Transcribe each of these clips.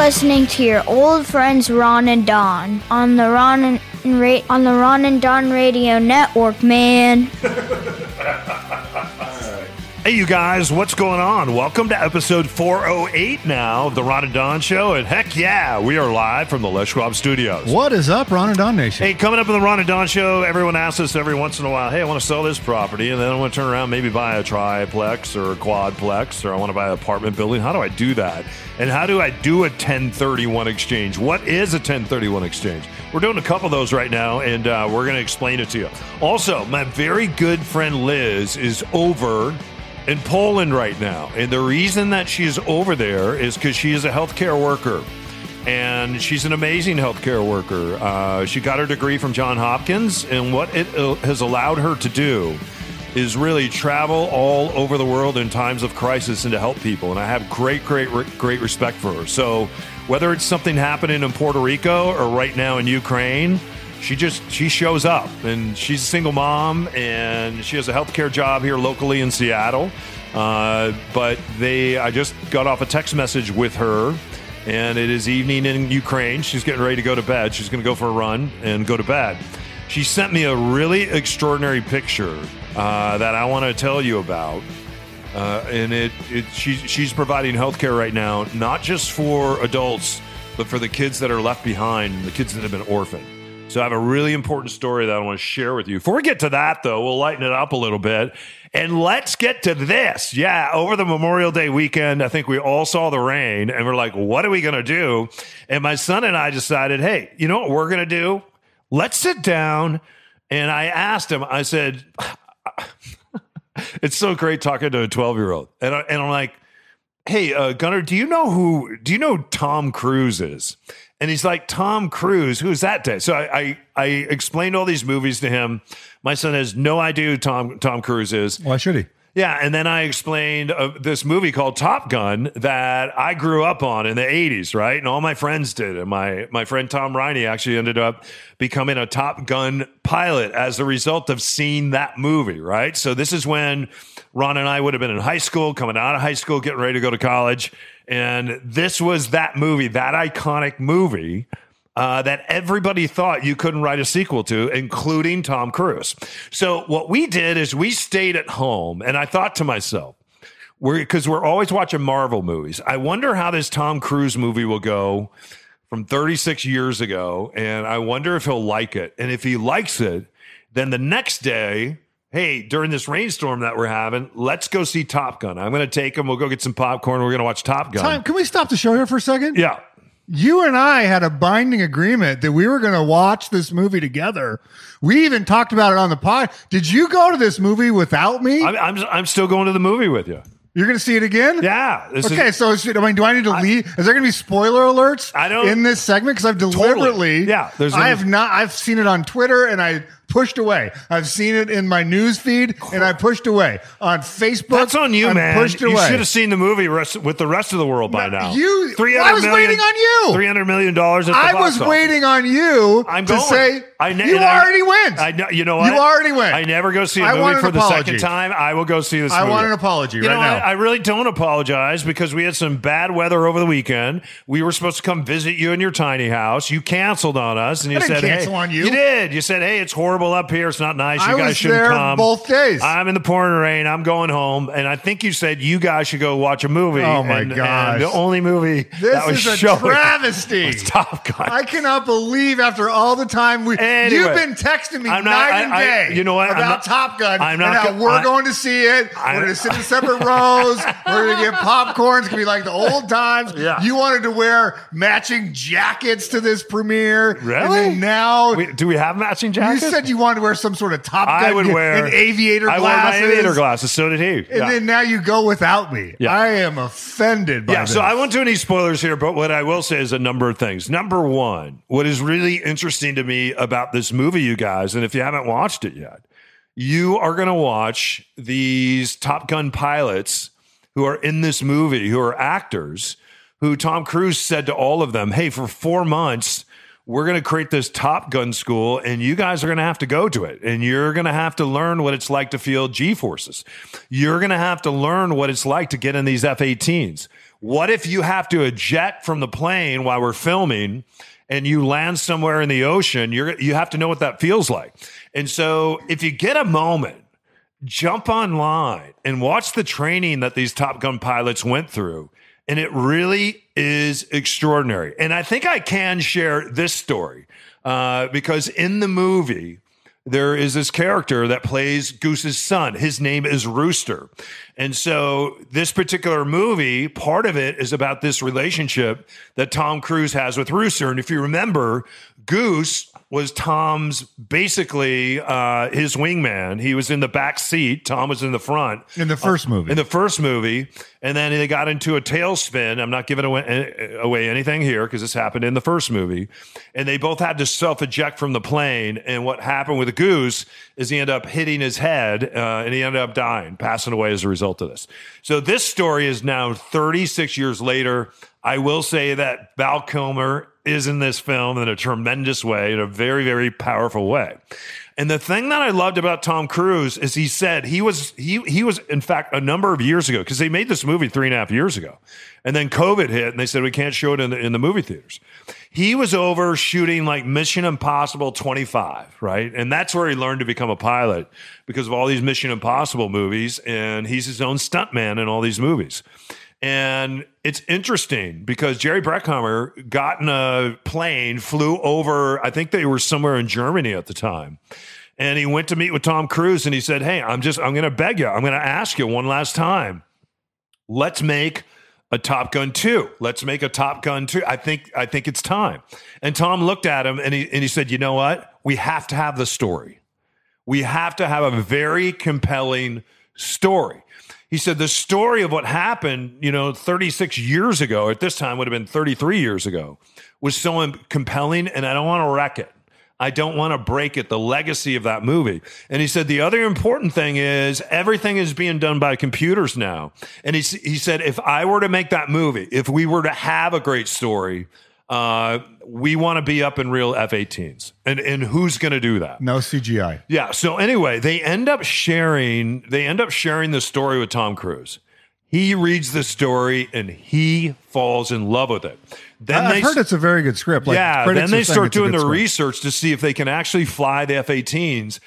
listening to your old friends Ron and Don on the Ron and Ra- on the Ron and Don Radio Network, man. Hey, you guys, what's going on? Welcome to episode 408 now of the Ron and Don Show. And heck yeah, we are live from the Les Schwab Studios. What is up, Ron and Don Nation? Hey, coming up in the Ron and Don Show, everyone asks us every once in a while, hey, I want to sell this property, and then I want to turn around, maybe buy a triplex or a quadplex, or I want to buy an apartment building. How do I do that? And how do I do a 1031 exchange? What is a 1031 exchange? We're doing a couple of those right now, and uh, we're going to explain it to you. Also, my very good friend Liz is over in Poland right now. And the reason that she's over there is because she is a healthcare worker. And she's an amazing healthcare worker. Uh, she got her degree from John Hopkins, and what it uh, has allowed her to do is really travel all over the world in times of crisis and to help people. And I have great, great, great respect for her. So whether it's something happening in Puerto Rico or right now in Ukraine, she just she shows up and she's a single mom and she has a healthcare job here locally in Seattle. Uh, but they, I just got off a text message with her, and it is evening in Ukraine. She's getting ready to go to bed. She's going to go for a run and go to bed. She sent me a really extraordinary picture uh, that I want to tell you about. Uh, and it, it she, she's providing healthcare right now, not just for adults, but for the kids that are left behind, the kids that have been orphaned. So I have a really important story that I want to share with you. Before we get to that, though, we'll lighten it up a little bit. And let's get to this. Yeah, over the Memorial Day weekend, I think we all saw the rain and we're like, what are we going to do? And my son and I decided, hey, you know what we're going to do? Let's sit down. And I asked him, I said, it's so great talking to a 12 year old. And, I, and I'm like, hey, uh, Gunnar, do you know who, do you know Tom Cruise is? And he's like, Tom Cruise, who's that day? So I, I, I explained all these movies to him. My son has no idea who Tom, Tom Cruise is. Why should he? Yeah, and then I explained uh, this movie called Top Gun that I grew up on in the '80s, right? And all my friends did. And my my friend Tom Riney actually ended up becoming a Top Gun pilot as a result of seeing that movie, right? So this is when Ron and I would have been in high school, coming out of high school, getting ready to go to college, and this was that movie, that iconic movie uh, that everybody thought you couldn't write a sequel to, including Tom Cruise. So what we did is we stayed at home, and I thought to myself, we're because we're always watching Marvel movies. I wonder how this Tom Cruise movie will go from 36 years ago, and I wonder if he'll like it. And if he likes it, then the next day. Hey, during this rainstorm that we're having, let's go see Top Gun. I'm going to take him. We'll go get some popcorn. We're going to watch Top Gun. Time. Can we stop the show here for a second? Yeah. You and I had a binding agreement that we were going to watch this movie together. We even talked about it on the pod. Did you go to this movie without me? I'm, I'm, I'm still going to the movie with you. You're going to see it again? Yeah. this is- Okay, so I mean, do I need to leave? Is there going to be spoiler alerts? I don't- in this segment because I've deliberately. Totally. Yeah, there's I have not. I've seen it on Twitter and I pushed away. I've seen it in my news feed and I pushed away on Facebook. That's on you, I'm man. Pushed away. you should have seen the movie rest, with the rest of the world by now. you- 300 I was million- waiting on you. Three hundred million dollars. I was office. waiting on you I'm to say I ne- you already went. I know. You know what? You already went. I never go see a I movie for the apology. second time. I will go see this. I movie. want an apology You right know, now. I, I really don't apologize because we had some bad weather over the weekend. We were supposed to come visit you in your tiny house. You canceled on us, and you I said, "Hey, on you. You did. You said, "Hey, it's horrible up here. It's not nice. You I guys was shouldn't there come." both days. I'm in the pouring rain. I'm going home, and I think you said you guys should go watch a movie. Oh, my and, gosh. And the only movie This that was is a showing travesty. was Top Gun. I cannot believe after all the time we Anyway, you've been texting me I'm not- night and I- day. you know what? I'm about not- Top Gun I'm not and how go- we're I- going to see it. I- we're going to sit in separate rows. We're going to get popcorn. It's going to be like the old times. Yeah. You wanted to wear matching jackets to this premiere. Really? And then now We- do we have matching you jackets? said you wanted to wear some sort of top gun, I would wear an aviator I glasses. wore my aviator glasses. So did he. And Yeah. then now you go without me. Yeah. I am offended by Yeah, this. so I won't do any spoilers here, but what I will say is a number of things. Number one, what is really interesting to me about this movie, you guys, and if you haven't watched it yet, you are going to watch these Top Gun pilots who are in this movie, who are actors, who Tom Cruise said to all of them, Hey, for four months, we're going to create this Top Gun school, and you guys are going to have to go to it. And you're going to have to learn what it's like to feel G forces. You're going to have to learn what it's like to get in these F 18s. What if you have to eject from the plane while we're filming? and you land somewhere in the ocean, you're you have to know what that feels like. And so if you get a moment, jump online and watch the training that these Top Gun pilots went through. And it really is extraordinary. And I think I can share this story uh, because in the movie, there is this character that plays Goose's son. His name is Rooster. And so, this particular movie, part of it is about this relationship that Tom Cruise has with Rooster. And if you remember, Goose was Tom's basically uh, his wingman. He was in the back seat, Tom was in the front in the first movie. in the first movie, and then they got into a tailspin. I'm not giving away, away anything here because this happened in the first movie, and they both had to self eject from the plane. And what happened with the goose is he ended up hitting his head, uh, and he ended up dying, passing away as a result of this. So this story is now 36 years later. I will say that Val Kilmer is in this film in a tremendous way, in a very, very powerful way. And the thing that I loved about Tom Cruise is he said he was he he was in fact a number of years ago because they made this movie three and a half years ago, and then COVID hit and they said we can't show it in the, in the movie theaters. He was over shooting like Mission Impossible 25, right? And that's where he learned to become a pilot because of all these Mission Impossible movies, and he's his own stuntman in all these movies. And it's interesting because Jerry Bruckheimer got in a plane, flew over, I think they were somewhere in Germany at the time. And he went to meet with Tom Cruise and he said, Hey, I'm just, I'm going to beg you, I'm going to ask you one last time. Let's make a Top Gun 2. Let's make a Top Gun 2. I think, I think it's time. And Tom looked at him and he, and he said, You know what? We have to have the story. We have to have a very compelling story. He said the story of what happened, you know, 36 years ago, at this time would have been 33 years ago, was so compelling, and I don't want to wreck it. I don't want to break it, the legacy of that movie. And he said the other important thing is everything is being done by computers now. And he, he said, if I were to make that movie, if we were to have a great story, uh, we want to be up in real F 18s. And, and who's going to do that? no CGI. Yeah. So anyway, they end up sharing. They end up sharing the story with Tom Cruise. He reads the story and he falls in love with it. Then I've they heard it's a very good script. Like, yeah. Then they start doing the script. research to see if they can actually fly the F-18s.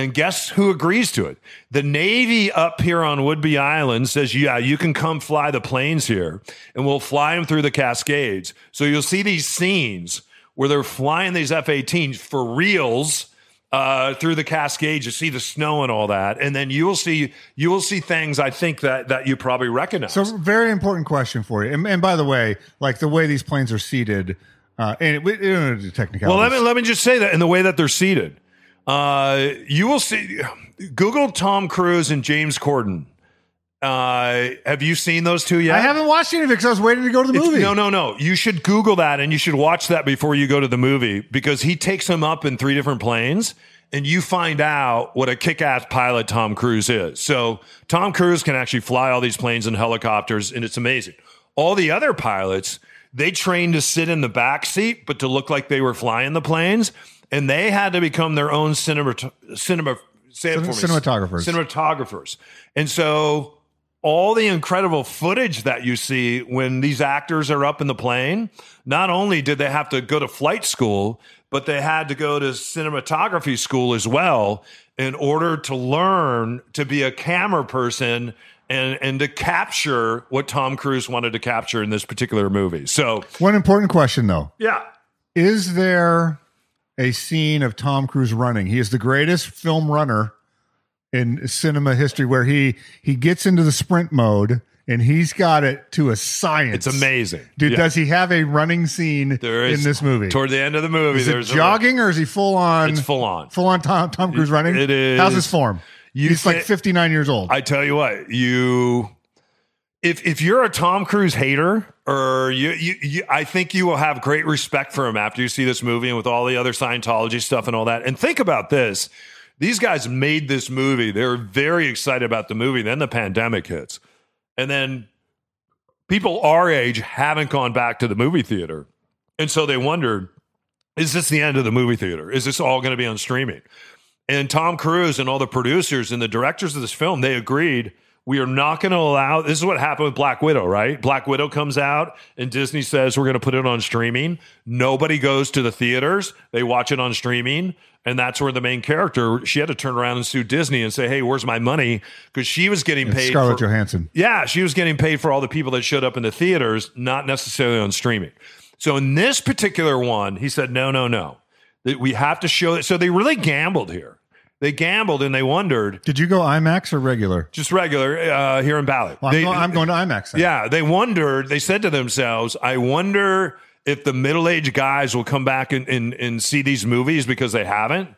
And guess who agrees to it? The Navy up here on Whidbey Island says, "Yeah, you can come fly the planes here, and we'll fly them through the Cascades." So you'll see these scenes where they're flying these F-18s for reals uh, through the Cascades. You see the snow and all that, and then you will see you will see things I think that that you probably recognize. So, very important question for you. And, and by the way, like the way these planes are seated, uh, and it, don't the technicalities. Well, let me let me just say that in the way that they're seated, uh, you will see. Google Tom Cruise and James Corden. Uh, have you seen those two yet? I haven't watched any of it because I was waiting to go to the It's- movie. No, no, no. You should Google that and you should watch that before you go to the movie because he takes him up in three different planes and you find out what a kick ass pilot Tom Cruise is. So, Tom Cruise can actually fly all these planes and helicopters and it's amazing. All the other pilots, they trained to sit in the back seat, but to look like they were flying the planes. And they had to become their own cinema, cinema, Cin- cinematographers. Cinematographers. And so all the incredible footage that you see when these actors are up in the plane, not only did they have to go to flight school, but they had to go to cinematography school as well in order to learn to be a camera person and, and to capture what Tom Cruise wanted to capture in this particular movie. So, One important question, though. yeah. Is there a scene of Tom Cruise running? He is the greatest film runner in cinema history where he he gets into the sprint mode and he's got it to a science. It's amazing. Dude, Yeah. does he have a running scene is in this movie? Toward the end of the movie, is it there's a- jogging or is he full on? It's full on. Full on Tom, Tom Cruise running? it is. How's his form? You He's like 59 years old. I tell you what, you if if you're a Tom Cruise hater, or you, you, you I think you will have great respect for him after you see this movie and with all the other Scientology stuff and all that. And think about this. These guys made this movie. They're very excited about the movie. Then the pandemic hits. And then people our age haven't gone back to the movie theater. And so they wondered, is this the end of the movie theater? Is this all going to be on streaming? And Tom Cruise and all the producers and the directors of this film, they agreed we are not going to allow this is what happened with Black Widow, right? Black Widow comes out and Disney says we're going to put it on streaming. Nobody goes to the theaters. They watch it on streaming. And that's where the main character, she had to turn around and sue Disney and say, Hey, where's my money? Because she was getting paid. Scarlett for- Johansson. yeah, she was getting paid for all the people that showed up in the theaters, not necessarily on streaming. So in this particular one, he said, no, no, no. That we have to show it. So they really gambled here. They gambled and they wondered, Did you go IMAX or regular? just regular uh, here in Ballard. Well, I'm, They- going, I'm going to IMAX. then. yeah, they wondered, they said to themselves, I wonder if the middle aged guys will come back and, and, and see these movies because they haven't.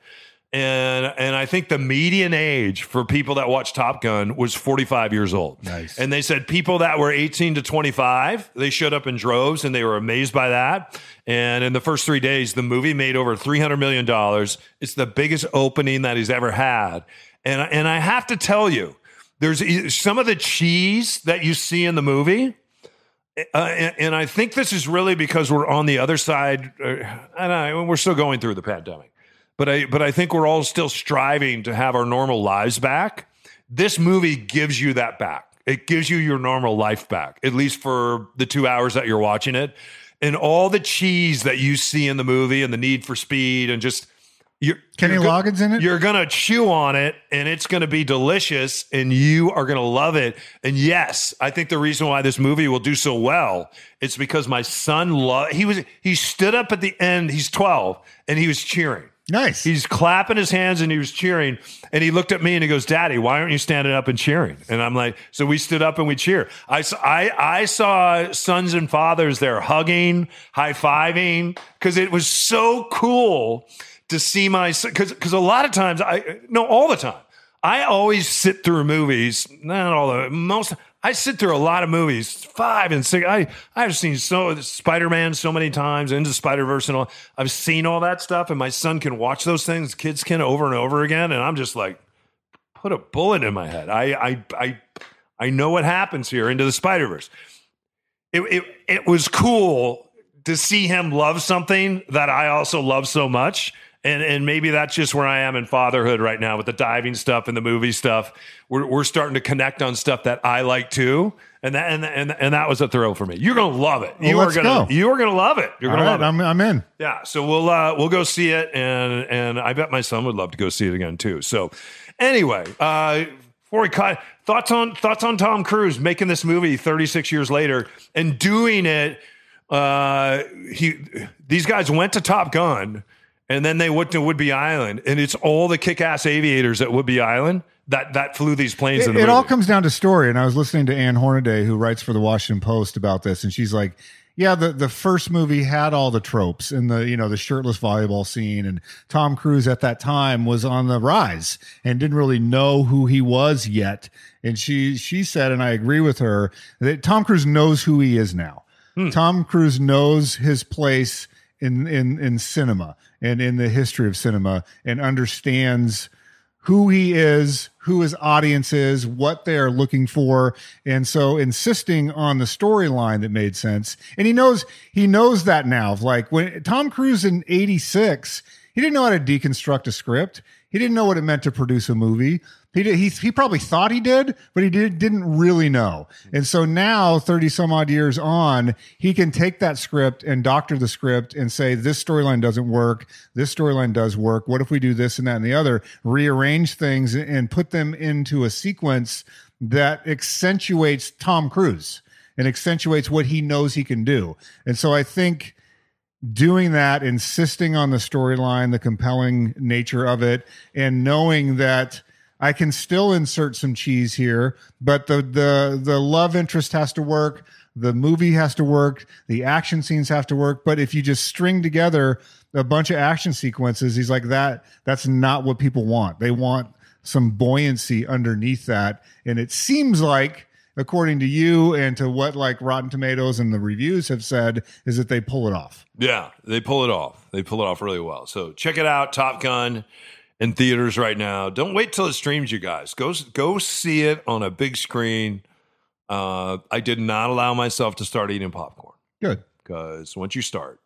And and I think the median age for people that watch Top Gun was 45 years old. Nice. And they said people that were 18 to 25, they showed up in droves and they were amazed by that. And in the first three days, the movie made over $300 million. It's the biggest opening that he's ever had. And, and I have to tell you, there's some of the cheese that you see in the movie. Uh, and, and I think this is really because we're on the other side. Uh, I know, we're still going through the pandemic, but I but I think we're all still striving to have our normal lives back. This movie gives you that back. It gives you your normal life back, at least for the two hours that you're watching it. And all the cheese that you see in the movie and the need for speed and just you're, Kenny you're go- Loggins in it? You're gonna chew on it, and it's gonna be delicious, and you are gonna love it. And yes, I think the reason why this movie will do so well, it's because my son loved. He was he stood up at the end. He's 12, and he was cheering. Nice. He's clapping his hands and he was cheering. And he looked at me and he goes, Daddy, why aren't you standing up and cheering? And I'm like, So we stood up and we cheer. I saw sons and fathers there hugging, high fiving, because it was so cool to see my. Because a lot of times, I no, all the time, I always sit through movies, not all the most. I sit through a lot of movies, five and six. I I've seen so Spider Man so many times, into Spider Verse and all. I've seen all that stuff, and my son can watch those things, kids can over and over again, and I'm just like, put a bullet in my head. I I I I know what happens here into the Spider Verse. It, it it was cool to see him love something that I also love so much. And, and maybe that's just where I am in fatherhood right now with the diving stuff and the movie stuff. We're, we're starting to connect on stuff that I like too. And that, and, and, and that was a thrill for me. You're going to love it. Well, you are going to, go. you are to love it. You're going to right, love it. I'm, I'm in. Yeah, so we'll uh, we'll go see it, and and I bet my son would love to go see it again too. So, anyway, uh, before we cut, thoughts on thoughts on Tom Cruise making this movie 36 years later and doing it. Uh, he these guys went to Top Gun, and then they went to Whidbey Island, and it's all the kick-ass aviators at Whidbey Island that that flew these planes. in It, the it all comes down to story. And I was listening to Ann Hornaday, who writes for the Washington Post about this, and she's like, "Yeah, the the first movie had all the tropes and the you know the shirtless volleyball scene, and Tom Cruise at that time was on the rise and didn't really know who he was yet." And she she said, and I agree with her that Tom Cruise knows who he is now. Hmm. Tom Cruise knows his place in in in cinema and in the history of cinema, and understands who he is, who his audience is, what they're looking for, and so insisting on the storyline that made sense. And he knows he knows that now. Like when Tom Cruise in '86, he didn't know how to deconstruct a script. He didn't know what it meant to produce a movie. He did, he he probably thought he did, but he did didn't really know. And so now, thirty some odd years on, he can take that script and doctor the script and say this storyline doesn't work, this storyline does work. What if we do this and that and the other? Rearrange things and put them into a sequence that accentuates Tom Cruise and accentuates what he knows he can do. And so I think doing that, insisting on the storyline, the compelling nature of it, and knowing that I can still insert some cheese here, but the the the love interest has to work, the movie has to work, the action scenes have to work. But if you just string together a bunch of action sequences, he's like that. That's not what people want. They want some buoyancy underneath that, and it seems like according to you and to what like Rotten Tomatoes and the reviews have said, is that they pull it off. Yeah, they pull it off. They pull it off really well. So check it out, Top Gun in theaters right now. Don't wait till it streams, you guys. Go go see it on a big screen. Uh, I did not allow myself to start eating popcorn Good. because once you start,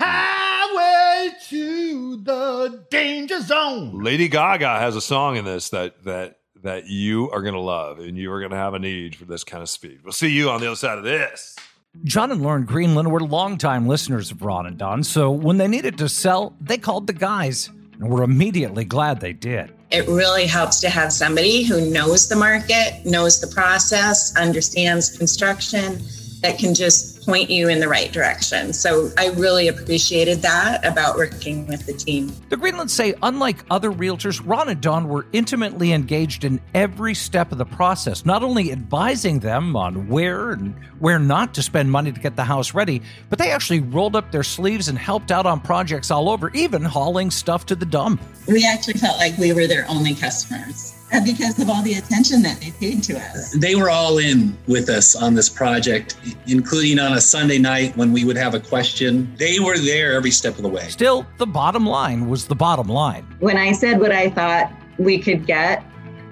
Highway to the danger zone. Lady Gaga has a song in this that that that you are going to love, and you are going to have a need for this kind of speed. We'll see you on the other side of this. John and Lauren Greenland were longtime listeners of Ron and Don, so when they needed to sell, they called the guys and were immediately glad they did. It really helps to have somebody who knows the market, knows the process, understands construction, that can just point you in the right direction. So I really appreciated that about working with the team. The Greenlands say, unlike other realtors, Ron and Don were intimately engaged in every step of the process, not only advising them on where and where not to spend money to get the house ready, but they actually rolled up their sleeves and helped out on projects all over, even hauling stuff to the dump. We actually felt like we were their only customers Uh, because of all the attention that they paid to us. They were all in with us on this project, including on a Sunday night when we would have a question. They were there every step of the way. Still, the bottom line was the bottom line. When I said what I thought we could get,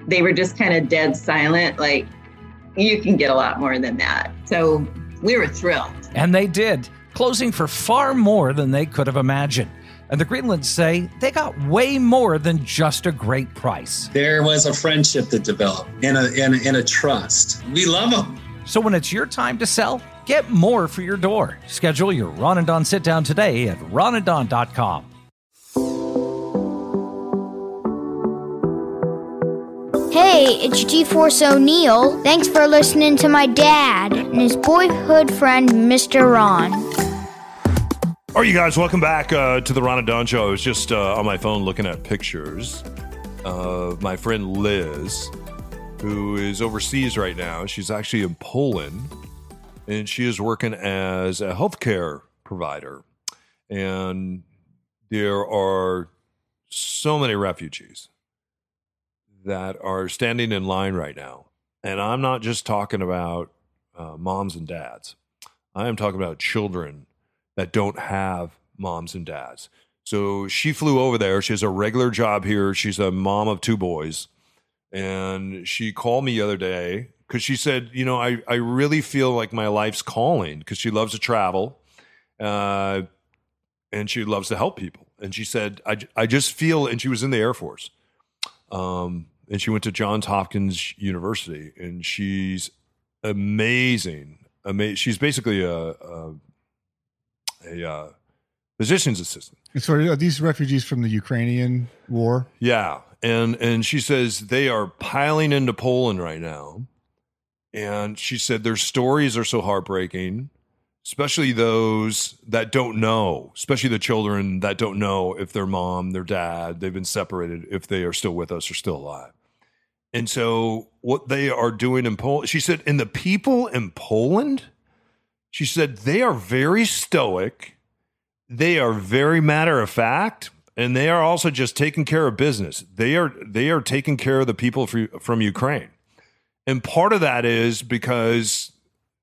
they were just kind of dead silent, like, you can get a lot more than that. So we were thrilled. And they did, closing for far more than they could have imagined. And the Greenlands say they got way more than just a great price. There was a friendship that developed and a, and a, and a trust. We love them. So when it's your time to sell, get more for your door. Schedule your Ron and Don sit down today at ronanddon.com. Hey, it's G-Force O'Neill. Thanks for listening to my dad and his boyhood friend, Mr. Ron. All right, you guys, welcome back uh, to the Ron Don Show. I was just uh, on my phone looking at pictures of my friend Liz, who is overseas right now. She's actually in Poland, and she is working as a healthcare provider. And there are so many refugees that are standing in line right now. And I'm not just talking about uh, moms and dads, I am talking about children that don't have moms and dads. So she flew over there. She has a regular job here. She's a mom of two boys. And she called me the other day because she said, You know, I, I really feel like my life's calling because she loves to travel uh, and she loves to help people. And she said, I, I just feel, and she was in the Air Force. Um, and she went to Johns Hopkins University and she's amazing. Ama- she's basically a, a a uh, physician's assistant. So are these refugees from the Ukrainian war? Yeah, and and she says they are piling into Poland right now, and she said their stories are so heartbreaking, especially those that don't know, especially the children that don't know if their mom, their dad, they've been separated, if they are still with us or still alive. And so what they are doing in Poland, she said, and the people in Poland she said they are very stoic, they are very matter of fact, and they are also just taking care of business. They are they are taking care of the people from Ukraine. And part of that is because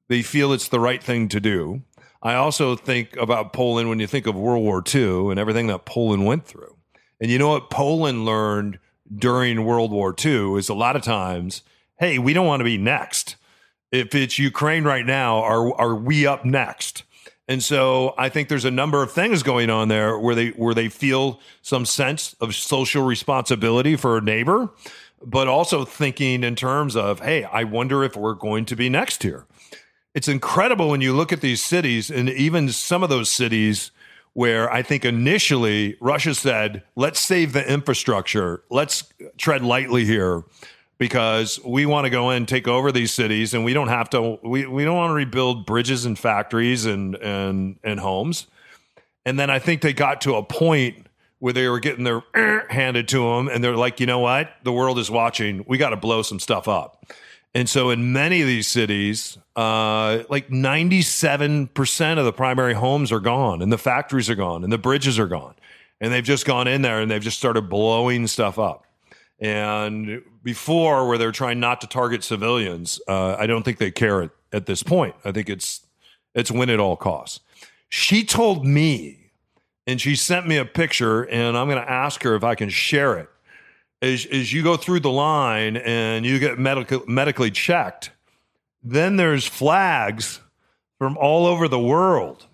they feel it's the right thing to do. I also think about Poland when you think of World War II and everything that Poland went through. And you know what Poland learned during World War II is a lot of times, hey, we don't want to be next if it's Ukraine right now, are are we up next? And so I think there's a number of things going on there where they where they feel some sense of social responsibility for a neighbor, but also thinking in terms of, hey, I wonder if we're going to be next here. It's incredible when you look at these cities and even some of those cities where I think initially Russia said, let's save the infrastructure, let's tread lightly here because we want to go in and take over these cities and we don't have to we, we don't want to rebuild bridges and factories and and and homes and then i think they got to a point where they were getting their handed to them, and they're like, you know what? The world is watching. We got to blow some stuff up. And so, in many of these cities, uh, like 97% of the primary homes are gone, and the factories are gone, and the bridges are gone. And they've just gone in there and they've just started blowing stuff up. And before, where they're trying not to target civilians, uh, I don't think they care at, at this point. I think it's it's win at all costs. She told me, and she sent me a picture, and I'm going to ask her if I can share it. As, as you go through the line and you get medical, medically checked, then there's flags from all over the world.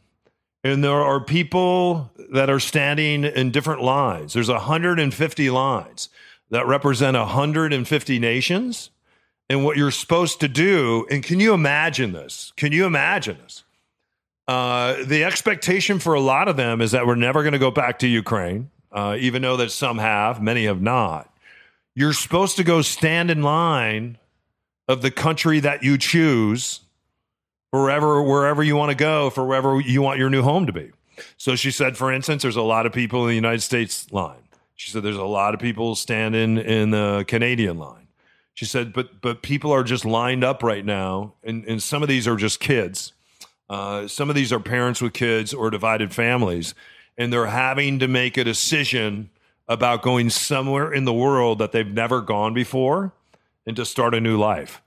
And there are people that are standing in different lines. There's 150 lines that represent 150 nations. And what you're supposed to do, and can you imagine this? Can you imagine this? Uh, the expectation for a lot of them is that we're never going to go back to Ukraine, uh, even though that some have, many have not. You're supposed to go stand in line of the country that you choose wherever wherever you want to go for wherever you want your new home to be. So she said, for instance, there's a lot of people in the United States line. She said there's a lot of people standing in the Canadian line. She said, but but people are just lined up right now, and, and some of these are just kids. Uh, some of these are parents with kids or divided families, and they're having to make a decision about going somewhere in the world that they've never gone before and to start a new life.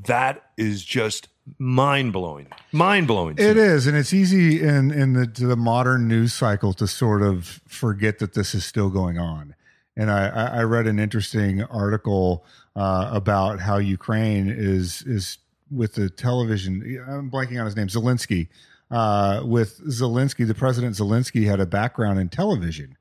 That is just mind blowing. Mind blowing. It is, and it's easy in in the the modern news cycle to sort of forget that this is still going on. And I, I I read an interesting article uh, about how Ukraine is is with the television. I'm blanking on his name, Zelensky. Uh, with Zelensky, the president Zelensky had a background in television,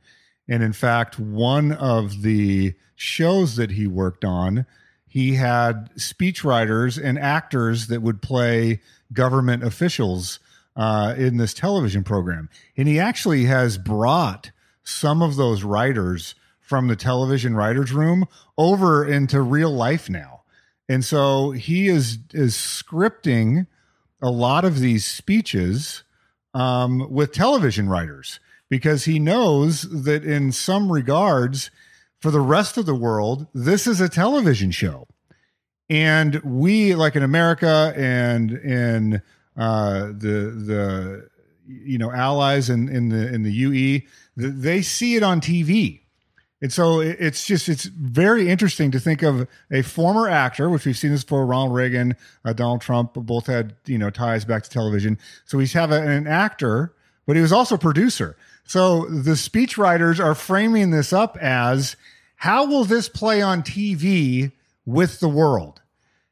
and in fact, one of the shows that he worked on he had speechwriters and actors that would play government officials uh, in this television program. And he actually has brought some of those writers from the television writers room over into real life now. And so he is is scripting a lot of these speeches um, with television writers because he knows that in some regards for the rest of the world, this is a television show. And we, like in America and in uh, the the you know allies in, in the in the UE, they see it on TV. And so it's just it's very interesting to think of a former actor, which we've seen this for Ronald Reagan, uh, Donald Trump, both had you know ties back to television. So we have a, an actor, but he was also a producer. So the speechwriters are framing this up as how will this play on TV with the world?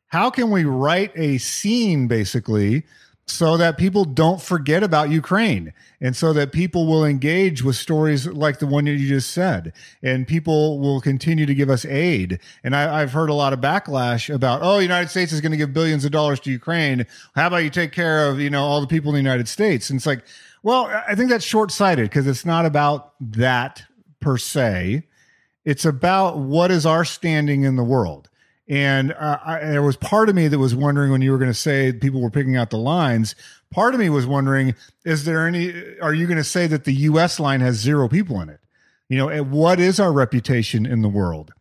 How can we write a scene basically so that people don't forget about Ukraine and so that people will engage with stories like the one that you just said and people will continue to give us aid. And I, have heard a lot of backlash about, oh, United States is going to give billions of dollars to Ukraine. How about you take care of, you know, all the people in the United States? And it's like, well, I think that's short sighted because it's not about that per se. It's about what is our standing in the world. And uh, I, there was part of me that was wondering when you were going to say people were picking out the lines. Part of me was wondering, is there any? Are you going to say that the U.S. line has zero people in it? You know, what is our reputation in the world?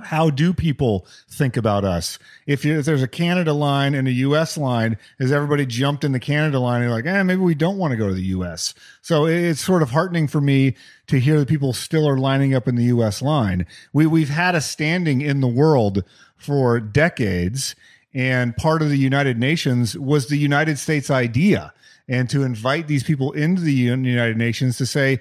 How do people think about us? If, if there's a Canada line and a U.S. line, has everybody jumped in the Canada line and like, eh, maybe we don't want to go to the U.S. So it's sort of heartening for me to hear that people still are lining up in the U.S. line. We we've had a standing in the world for decades, and part of the United Nations was the United States idea, and to invite these people into the United Nations to say,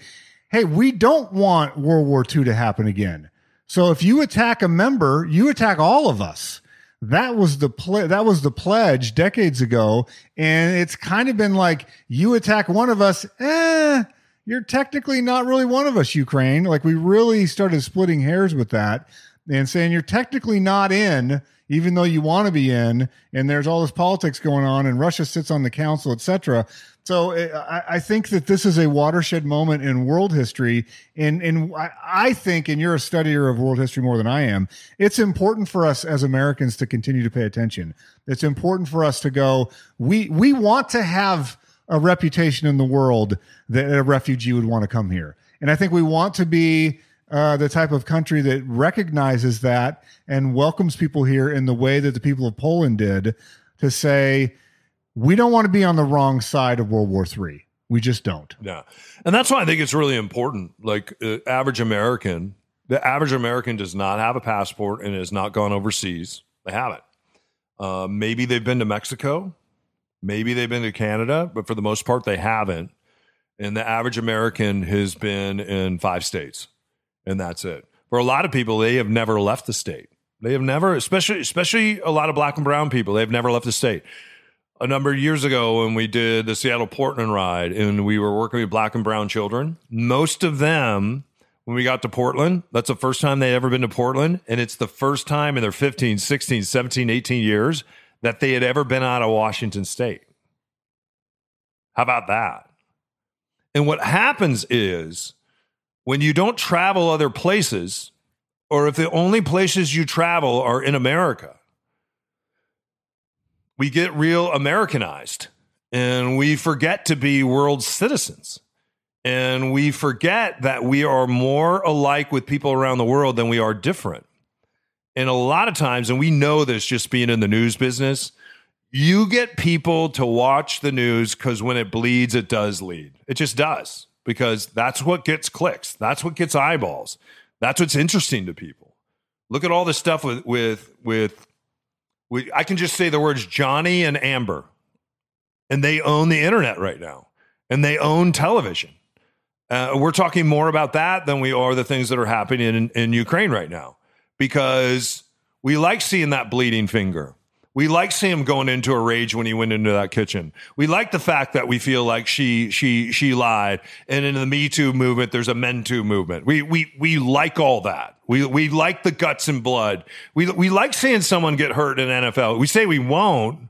hey, we don't want World War II to happen again so if you attack a member, you attack all of us. That was the ple- that was the pledge decades ago, and it's kind of been like you attack one of us, eh, you're technically not really one of us, Ukraine. Like we really started splitting hairs with that and saying you're technically not in, even though you want to be in, and there's all this politics going on, and Russia sits on the council, etc. So I, I, think that this is a watershed moment in world history. And, and I, I think, and you're a studier of world history more than I am, it's important for us as Americans to continue to pay attention. It's important for us to go, we, we want to have a reputation in the world that a refugee would want to come here. And I think we want to be uh, the type of country that recognizes that and welcomes people here in the way that the people of Poland did to say, we don't want to be on the wrong side of World War III. We just don't. Yeah. And that's why I think it's really important. Like, uh, average American, the average American does not have a passport and has not gone overseas. They haven't. Uh, maybe they've been to Mexico. Maybe they've been to Canada, but for the most part, they haven't. And the average American has been in five states, and that's it. For a lot of people, they have never left the state. They have never, especially especially a lot of black and brown people, they've never left the state. A number of years ago, when we did the Seattle Portland ride, and we were working with black and brown children, most of them, when we got to Portland, that's the first time they'd ever been to Portland, and it's the first time in their 15, 16, 17, 18 years that they had ever been out of Washington State. How about that? And what happens is when you don't travel other places, or if the only places you travel are in America, we get real Americanized and we forget to be world citizens. And we forget that we are more alike with people around the world than we are different. And a lot of times, and we know this just being in the news business, you get people to watch the news because when it bleeds, it does lead. It just does because that's what gets clicks. That's what gets eyeballs. That's what's interesting to people. Look at all this stuff with with with. With I can just say the words Johnny and Amber, and they own the internet right now, and they own television. Uh, we're talking more about that than we are the things that are happening in, in Ukraine right now because we like seeing that bleeding finger. We like him going into a rage when he went into that kitchen. We like the fact that we feel like she she she lied. And in the Me Too movement, there's a Men Too movement. We we we like all that. We we like the guts and blood. We we like seeing someone get hurt in NFL. We say we won't,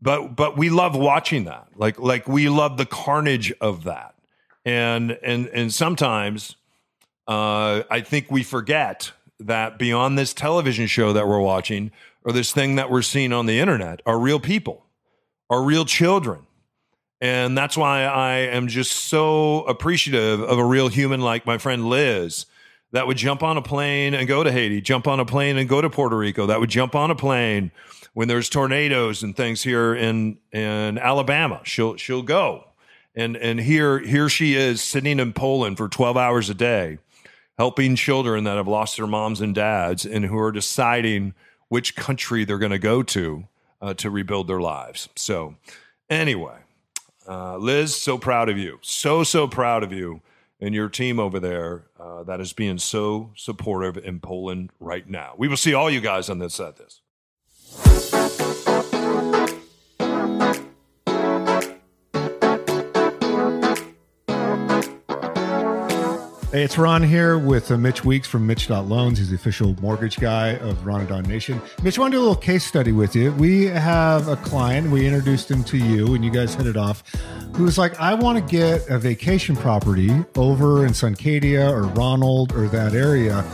but but we love watching that. Like like we love the carnage of that. And and and sometimes uh, I think we forget that beyond this television show that we're watching or this thing that we're seeing on the internet are real people, are real children. And that's why I am just so appreciative of a real human like my friend Liz that would jump on a plane and go to Haiti, jump on a plane and go to Puerto Rico, that would jump on a plane when there's tornadoes and things here in in Alabama. She'll she'll go. And and here here she is sitting in Poland for 12 hours a day helping children that have lost their moms and dads and who are deciding which country they're going to go to uh, to rebuild their lives. So, anyway, uh, Liz, so proud of you. So, so proud of you and your team over there uh, that is being so supportive in Poland right now. We will see all you guys on this at this. Hey, it's Ron here with uh, Mitch Weeks from Mitch.loans. He's the official mortgage guy of Ron and Don Nation. Mitch, I want to do a little case study with you. We have a client, we introduced him to you, and you guys hit it off, who was like, I want to get a vacation property over in Suncadia or Ronald or that area.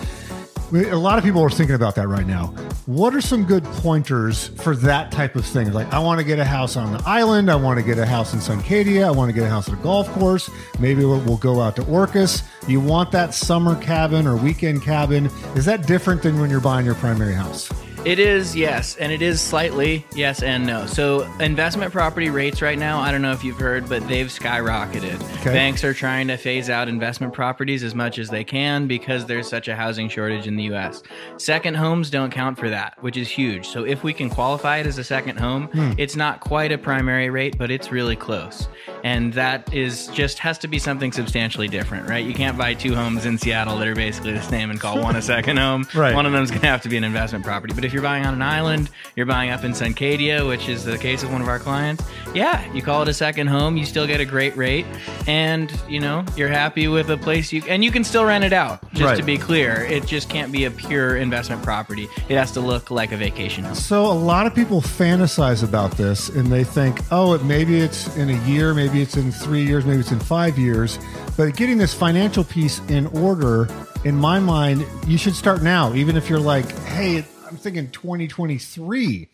A lot of people are thinking about that right now. What are some good pointers for that type of thing? Like, I want to get a house on the island. I want to get a house in Suncadia. I want to get a house at a golf course. Maybe we'll, we'll go out to Orcas. You want that summer cabin or weekend cabin. Is that different than when you're buying your primary house? It is, yes, and it is slightly yes and no. So, investment property rates right now, I don't know if you've heard, but they've skyrocketed. Okay. Banks are trying to phase out investment properties as much as they can because there's such a housing shortage in the US. Second homes don't count for that, which is huge. So, if we can qualify it as a second home, hmm. it's not quite a primary rate, but it's really close. And that is just has to be something substantially different, right? You can't buy two homes in Seattle that are basically the same and call one a second home. Right. One of them's going to have to be an investment property. But if you're buying on an island, you're buying up in Suncadia, which is the case of one of our clients. Yeah, you call it a second home, you still get a great rate, and you know you're happy with a place you and you can still rent it out. Just Right. to be clear, it just can't be a pure investment property. It has to look like a vacation home. So a lot of people fantasize about this and they think, oh, it, maybe it's in a year, maybe it's in three years, maybe it's in five years. But getting this financial piece in order, in my mind, you should start now, even if you're like, hey, I'm thinking 2023.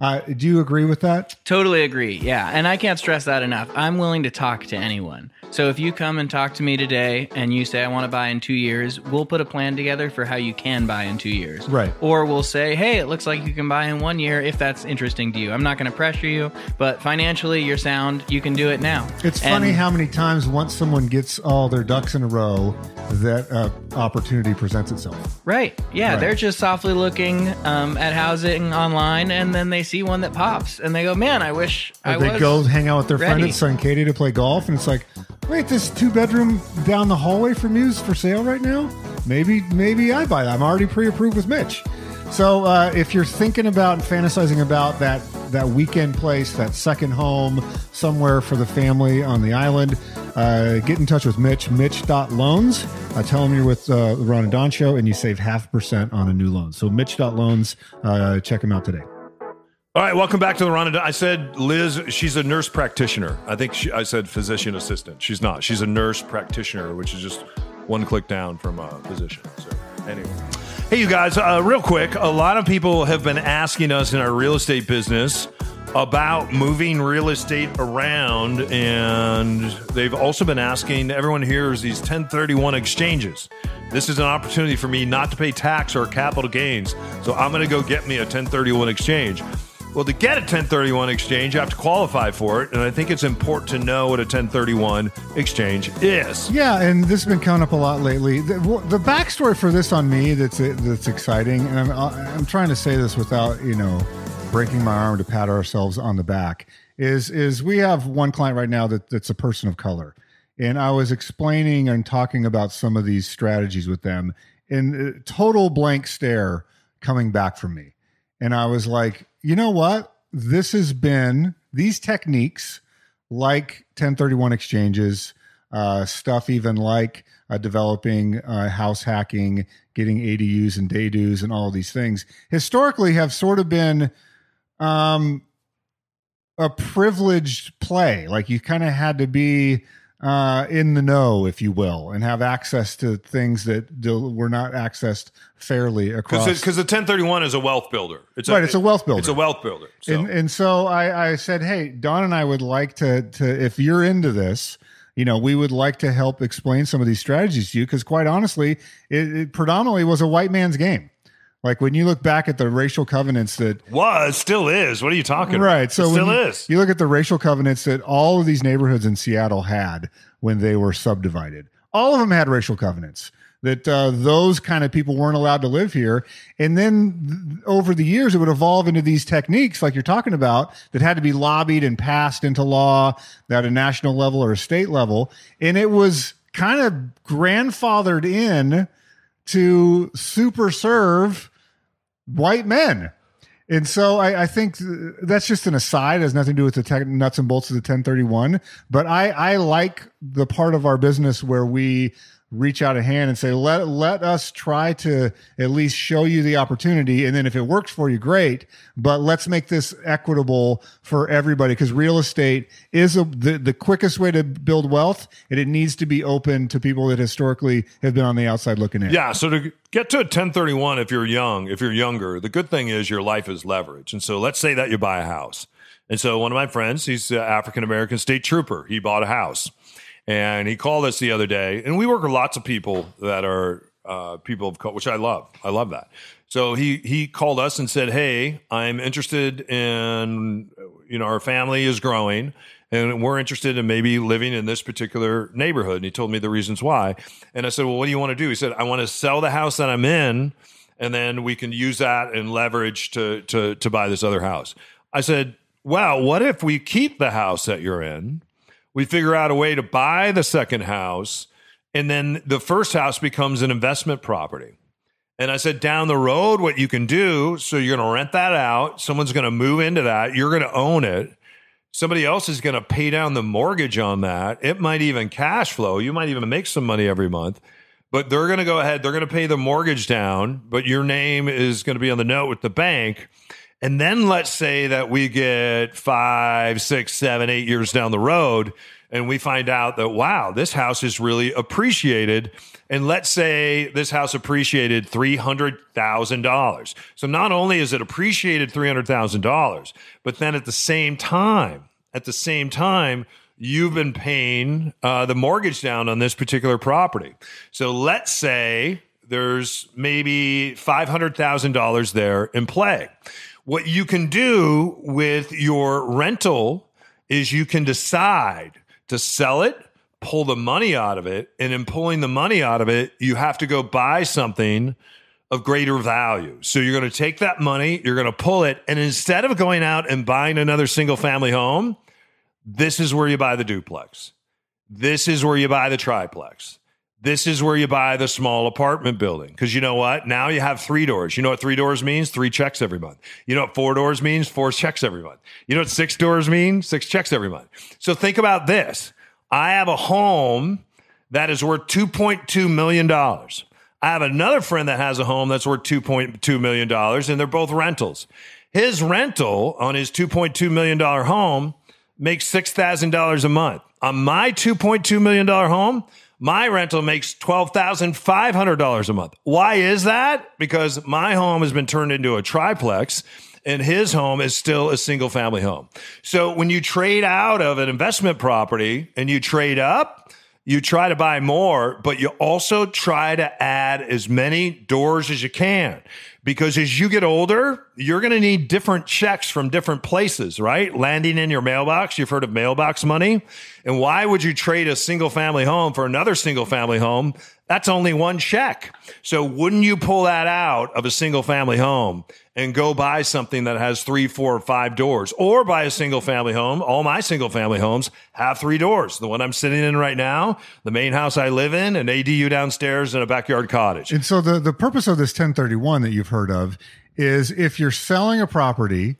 Uh, do you agree with that? Totally agree. Yeah. And I can't stress that enough. I'm willing to talk to anyone. So if you come and talk to me today and you say I want to buy in 2 years, we'll put a plan together for how you can buy in 2 years. Right. Or we'll say, "Hey, it looks like you can buy in 1 year if that's interesting to you." I'm not going to pressure you, but financially you're sound, you can do it now. It's funny how many times once someone gets all their ducks in a row, that uh, opportunity presents itself. Right. Yeah, Right. they're just softly looking um, at housing online, and then they see one that pops, and they go, "Man, I wish I Or they was." go hang out with their friend ready. at Suncadia to play golf, and it's like, wait, this two bedroom down the hallway from you is for sale right now. Maybe, maybe I buy that. I'm already pre approved with Mitch. So uh, if you're thinking about and fantasizing about that that weekend place, that second home somewhere for the family on the island, uh, get in touch with Mitch. Mitch.loans. Uh, tell him you're with uh, Ron and Don show, and you save half percent on a new loan. So Mitch.loans. Uh, check him out today. All right, welcome back to the Ron. I said Liz, she's a nurse practitioner. I think she, I said physician assistant. She's not. She's a nurse practitioner, which is just one click down from a physician. So anyway, hey, you guys, uh, real quick. A lot of people have been asking us in our real estate business about moving real estate around, and they've also been asking. Everyone here is these 1031 exchanges. This is an opportunity for me not to pay tax or capital gains, so I'm going to go get me a 1031 exchange. Well, to get a 1031 exchange, you have to qualify for it. And I think it's important to know what a 1031 exchange is. Yeah, and this has been coming up a lot lately. The, the backstory for this on me that's that's exciting, and I'm I'm trying to say this without you know breaking my arm to pat ourselves on the back. Is is we have one client right now that that's a person of color, and I was explaining and talking about some of these strategies with them, and uh, total blank stare coming back from me, and I was like, you know what? This has been these techniques like 1031 exchanges, uh, stuff even like uh, developing uh, house hacking, getting ADUs and DADUs, and all these things historically have sort of been um, a privileged play. Like you kind of had to be uh, in the know, if you will, and have access to things that do, were not accessed fairly across. Because the 1031 is a wealth builder. It's Right, it's a wealth builder. It's a wealth builder. So. And and so I, I said, hey, Don and I would like to to if you're into this, you know, we would like to help explain some of these strategies to you because quite honestly, it, it predominantly was a white man's game. Like when you look back at the racial covenants that was, still is. What are you talking about? right, so it still you, is. You look at the racial covenants that all of these neighborhoods in Seattle had when they were subdivided. All of them had racial covenants that uh, those kind of people weren't allowed to live here. And then th- over the years, it would evolve into these techniques like you're talking about that had to be lobbied and passed into law at a national level or a state level. And it was kind of grandfathered in to super serve white men. And so I, I think that's just an aside. It has nothing to do with the tech, nuts and bolts of the 1031. But I, I like the part of our business where we reach out a hand and say, let, let us try to at least show you the opportunity. And then if it works for you, great. But let's make this equitable for everybody because real estate is a, the, the quickest way to build wealth. And it needs to be open to people that historically have been on the outside looking in. Yeah, so to get to a 1031 if you're young, if you're younger, the good thing is your life is leverage. And so let's say that you buy a house. And so one of my friends, he's an African American state trooper. He bought a house. And he called us the other day, and we work with lots of people that are uh, people of color, which I love. I love that. So he he called us and said, "Hey, I'm interested in you know our family is growing, and we're interested in maybe living in this particular neighborhood." And he told me the reasons why. And I said, "Well, what do you want to do?" He said, "I want to sell the house that I'm in, and then we can use that and leverage to to to buy this other house." I said, "Well, what if we keep the house that you're in?" We figure out a way to buy the second house and then the first house becomes an investment property. And i said down the road what you can do so you're going to rent that out. Someone's going to move into that. You're going to own it. Somebody else is going to pay down the mortgage on that. It might even cash flow. You might even make some money every month but they're going to go ahead. They're going to pay the mortgage down but your name is going to be on the note with the bank and then let's say that we get five, six, seven, eight years down the road, and we find out that, wow, this house is really appreciated. And let's say this house appreciated $300,000. So not only is it appreciated $300,000, but then at the same time, at the same time, you've been paying uh, the mortgage down on this particular property. So let's say there's maybe $500,000 there in play. What you can do with your rental is you can decide to sell it, pull the money out of it, and in pulling the money out of it, you have to go buy something of greater value. So you're going to take that money, you're going to pull it, and instead of going out and buying another single family home, this is where you buy the duplex. This is where you buy the triplex. This is where you buy the small apartment building. Because you know what? Now you have three doors. You know what three doors means? Three checks every month. You know what four doors means? Four checks every month. You know what six doors mean? Six checks every month. So think about this. I have a home that is worth $2.2 million. I have another friend that has a home that's worth $2.2 million, and they're both rentals. His rental on his $2.2 million home makes $6,000 a month. On my $2.2 million home, my rental makes $12,500 a month. Why is that? Because my home has been turned into a triplex and his home is still a single family home. So when you trade out of an investment property and you trade up, you try to buy more, but you also try to add as many doors as you can. Because as you get older, you're going to need different checks from different places, right? Landing in your mailbox. You've heard of mailbox money. And why would you trade a single family home for another single family home? That's only one check. So wouldn't you pull that out of a single family home and go buy something that has three, four, five doors or buy a single family home? All my single family homes have three doors. The one I'm sitting in right now, the main house I live in, an ADU downstairs and a backyard cottage. And so the, the purpose of this 1031 that you've heard of is if you're selling a property,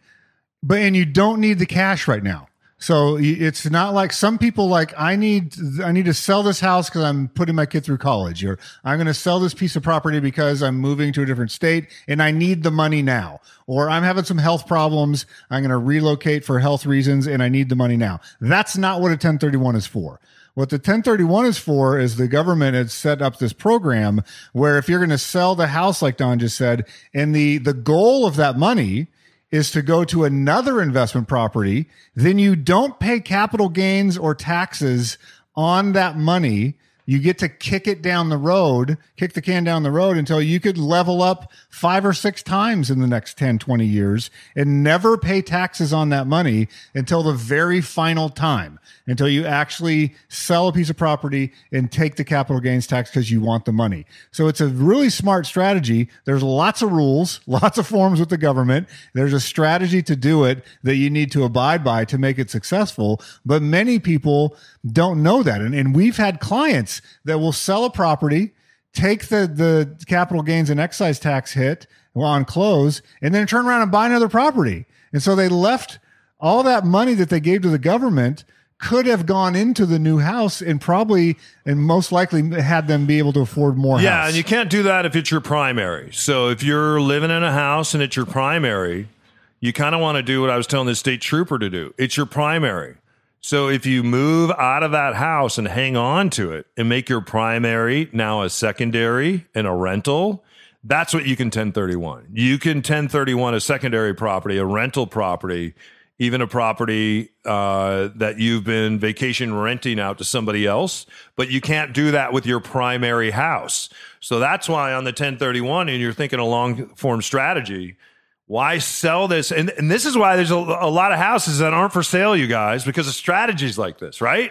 but and you don't need the cash right now. So it's not like some people like I need I need to sell this house because I'm putting my kid through college, or I'm going to sell this piece of property because I'm moving to a different state and I need the money now, or I'm having some health problems, I'm going to relocate for health reasons and I need the money now. That's not what a 1031 is for. What the 1031 is for is the government has set up this program where if you're going to sell the house, like Don just said, and the the goal of that money is to go to another investment property, then you don't pay capital gains or taxes on that money. You get to kick it down the road, kick the can down the road until you could level up five or six times in the next 10, 20 years and never pay taxes on that money until the very final time until you actually sell a piece of property and take the capital gains tax because you want the money. So it's a really smart strategy. There's lots of rules, lots of forms with the government. There's a strategy to do it that you need to abide by to make it successful. But many people don't know that. And, and we've had clients that will sell a property, take the, the capital gains and excise tax hit on close, and then turn around and buy another property. And so they left all that money that they gave to the government could have gone into the new house and probably and most likely had them be able to afford more yeah, house. and you can't do that if it's your primary. So if you're living in a house and it's your primary, you kind of want to do what I was telling the state trooper to do. It's your primary. So if you move out of that house and hang on to it and make your primary now a secondary and a rental, that's what you can 1031. You can 1031 a secondary property, a rental property even a property uh, that you've been vacation renting out to somebody else, but you can't do that with your primary house. So that's why on the 1031, and you're thinking a long form strategy, why sell this? And, and this is why there's a, a lot of houses that aren't for sale, you guys, because of strategies like this, right?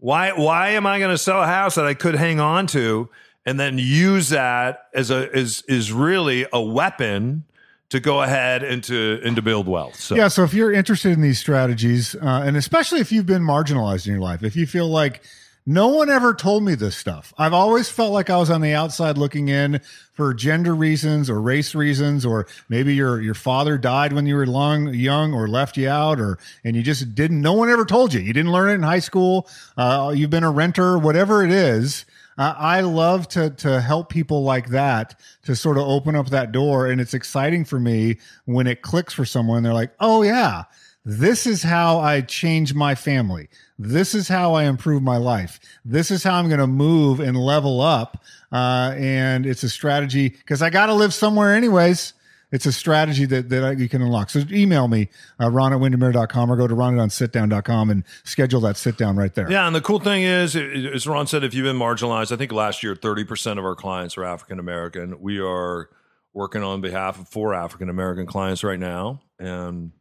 Why, why am I going to sell a house that I could hang on to and then use that as a, is, is really a weapon to go ahead and to and to build wealth. So yeah, so if you're interested in these strategies, uh, and especially if you've been marginalized in your life, if you feel like no one ever told me this stuff, I've always felt like I was on the outside looking in for gender reasons or race reasons, or maybe your your father died when you were long young or left you out, or and you just didn't. No one ever told you. You didn't learn it in high school. Uh, you've been a renter, whatever it is. Uh, I love to to help people like that to sort of open up that door, and it's exciting for me when it clicks for someone. They're like, "Oh yeah, this is how I change my family. This is how I improve my life. This is how I'm going to move and level up." Uh, and it's a strategy because I got to live somewhere anyways. it's a strategy that, that I- you can unlock. So email me, uh, ron at windermere.com or go to ronadonsitdown.com and schedule that sit down right there. Yeah, and the cool thing is, as Ron said, if you've been marginalized, I think last year thirty percent of our clients are African American. We are working on behalf of four African American clients right now, and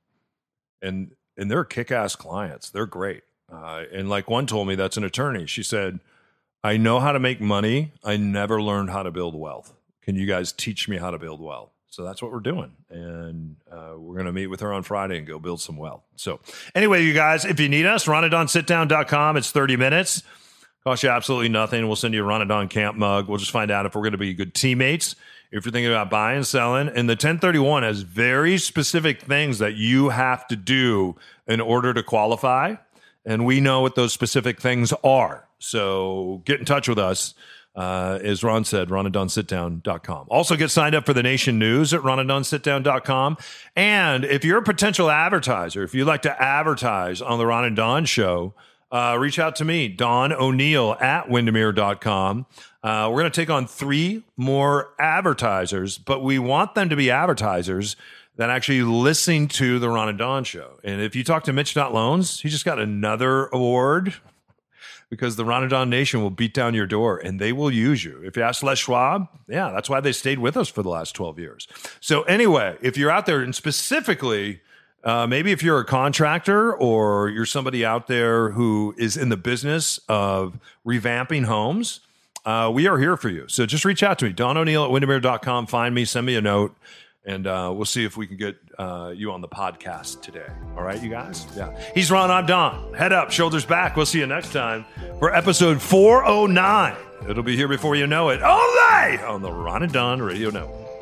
and and they're kick-ass clients. They're great. Uh, and like one told me, that's an attorney. She said, "I know how to make money. I never learned how to build wealth. Can you guys teach me how to build wealth?" So that's what we're doing, and uh, we're going to meet with her on Friday and go build some wealth. So anyway, you guys, if you need us, ronadonsitdown.com. It's thirty minutes. Cost you absolutely nothing. We'll send you a Ronadon camp mug. We'll just find out if we're going to be good teammates. If you're thinking about buying, selling, and the 1031 has very specific things that you have to do in order to qualify. And we know what those specific things are. So get in touch with us. Uh, as Ron said, ronadonsitdown.com. Also get signed up for the Nation News at ronadonsitdown.com. And if you're a potential advertiser, if you'd like to advertise on the Ron and Don show, uh, reach out to me, Don O'Neill at Windermere.com. Uh, we're going to take on three more advertisers, but we want them to be advertisers that actually listen to the Ron and Don show. And if you talk to Mitch Not Loans, he just got another award because the Ron and Don Nation will beat down your door and they will use you. If you ask Les Schwab, yeah, that's why they stayed with us for the last 12 years. So, anyway, if you're out there and specifically, uh, maybe if you're a contractor or you're somebody out there who is in the business of revamping homes, uh, we are here for you. So just reach out to me, Don O'Neill at windermere.com. Find me, send me a note, and uh, we'll see if we can get uh, you on the podcast today. All right, you guys? Yeah. He's Ron, I'm Don. Head up, shoulders back. We'll see you next time for episode 409. It'll be here before you know it. Only on the Ron and Don Radio Network.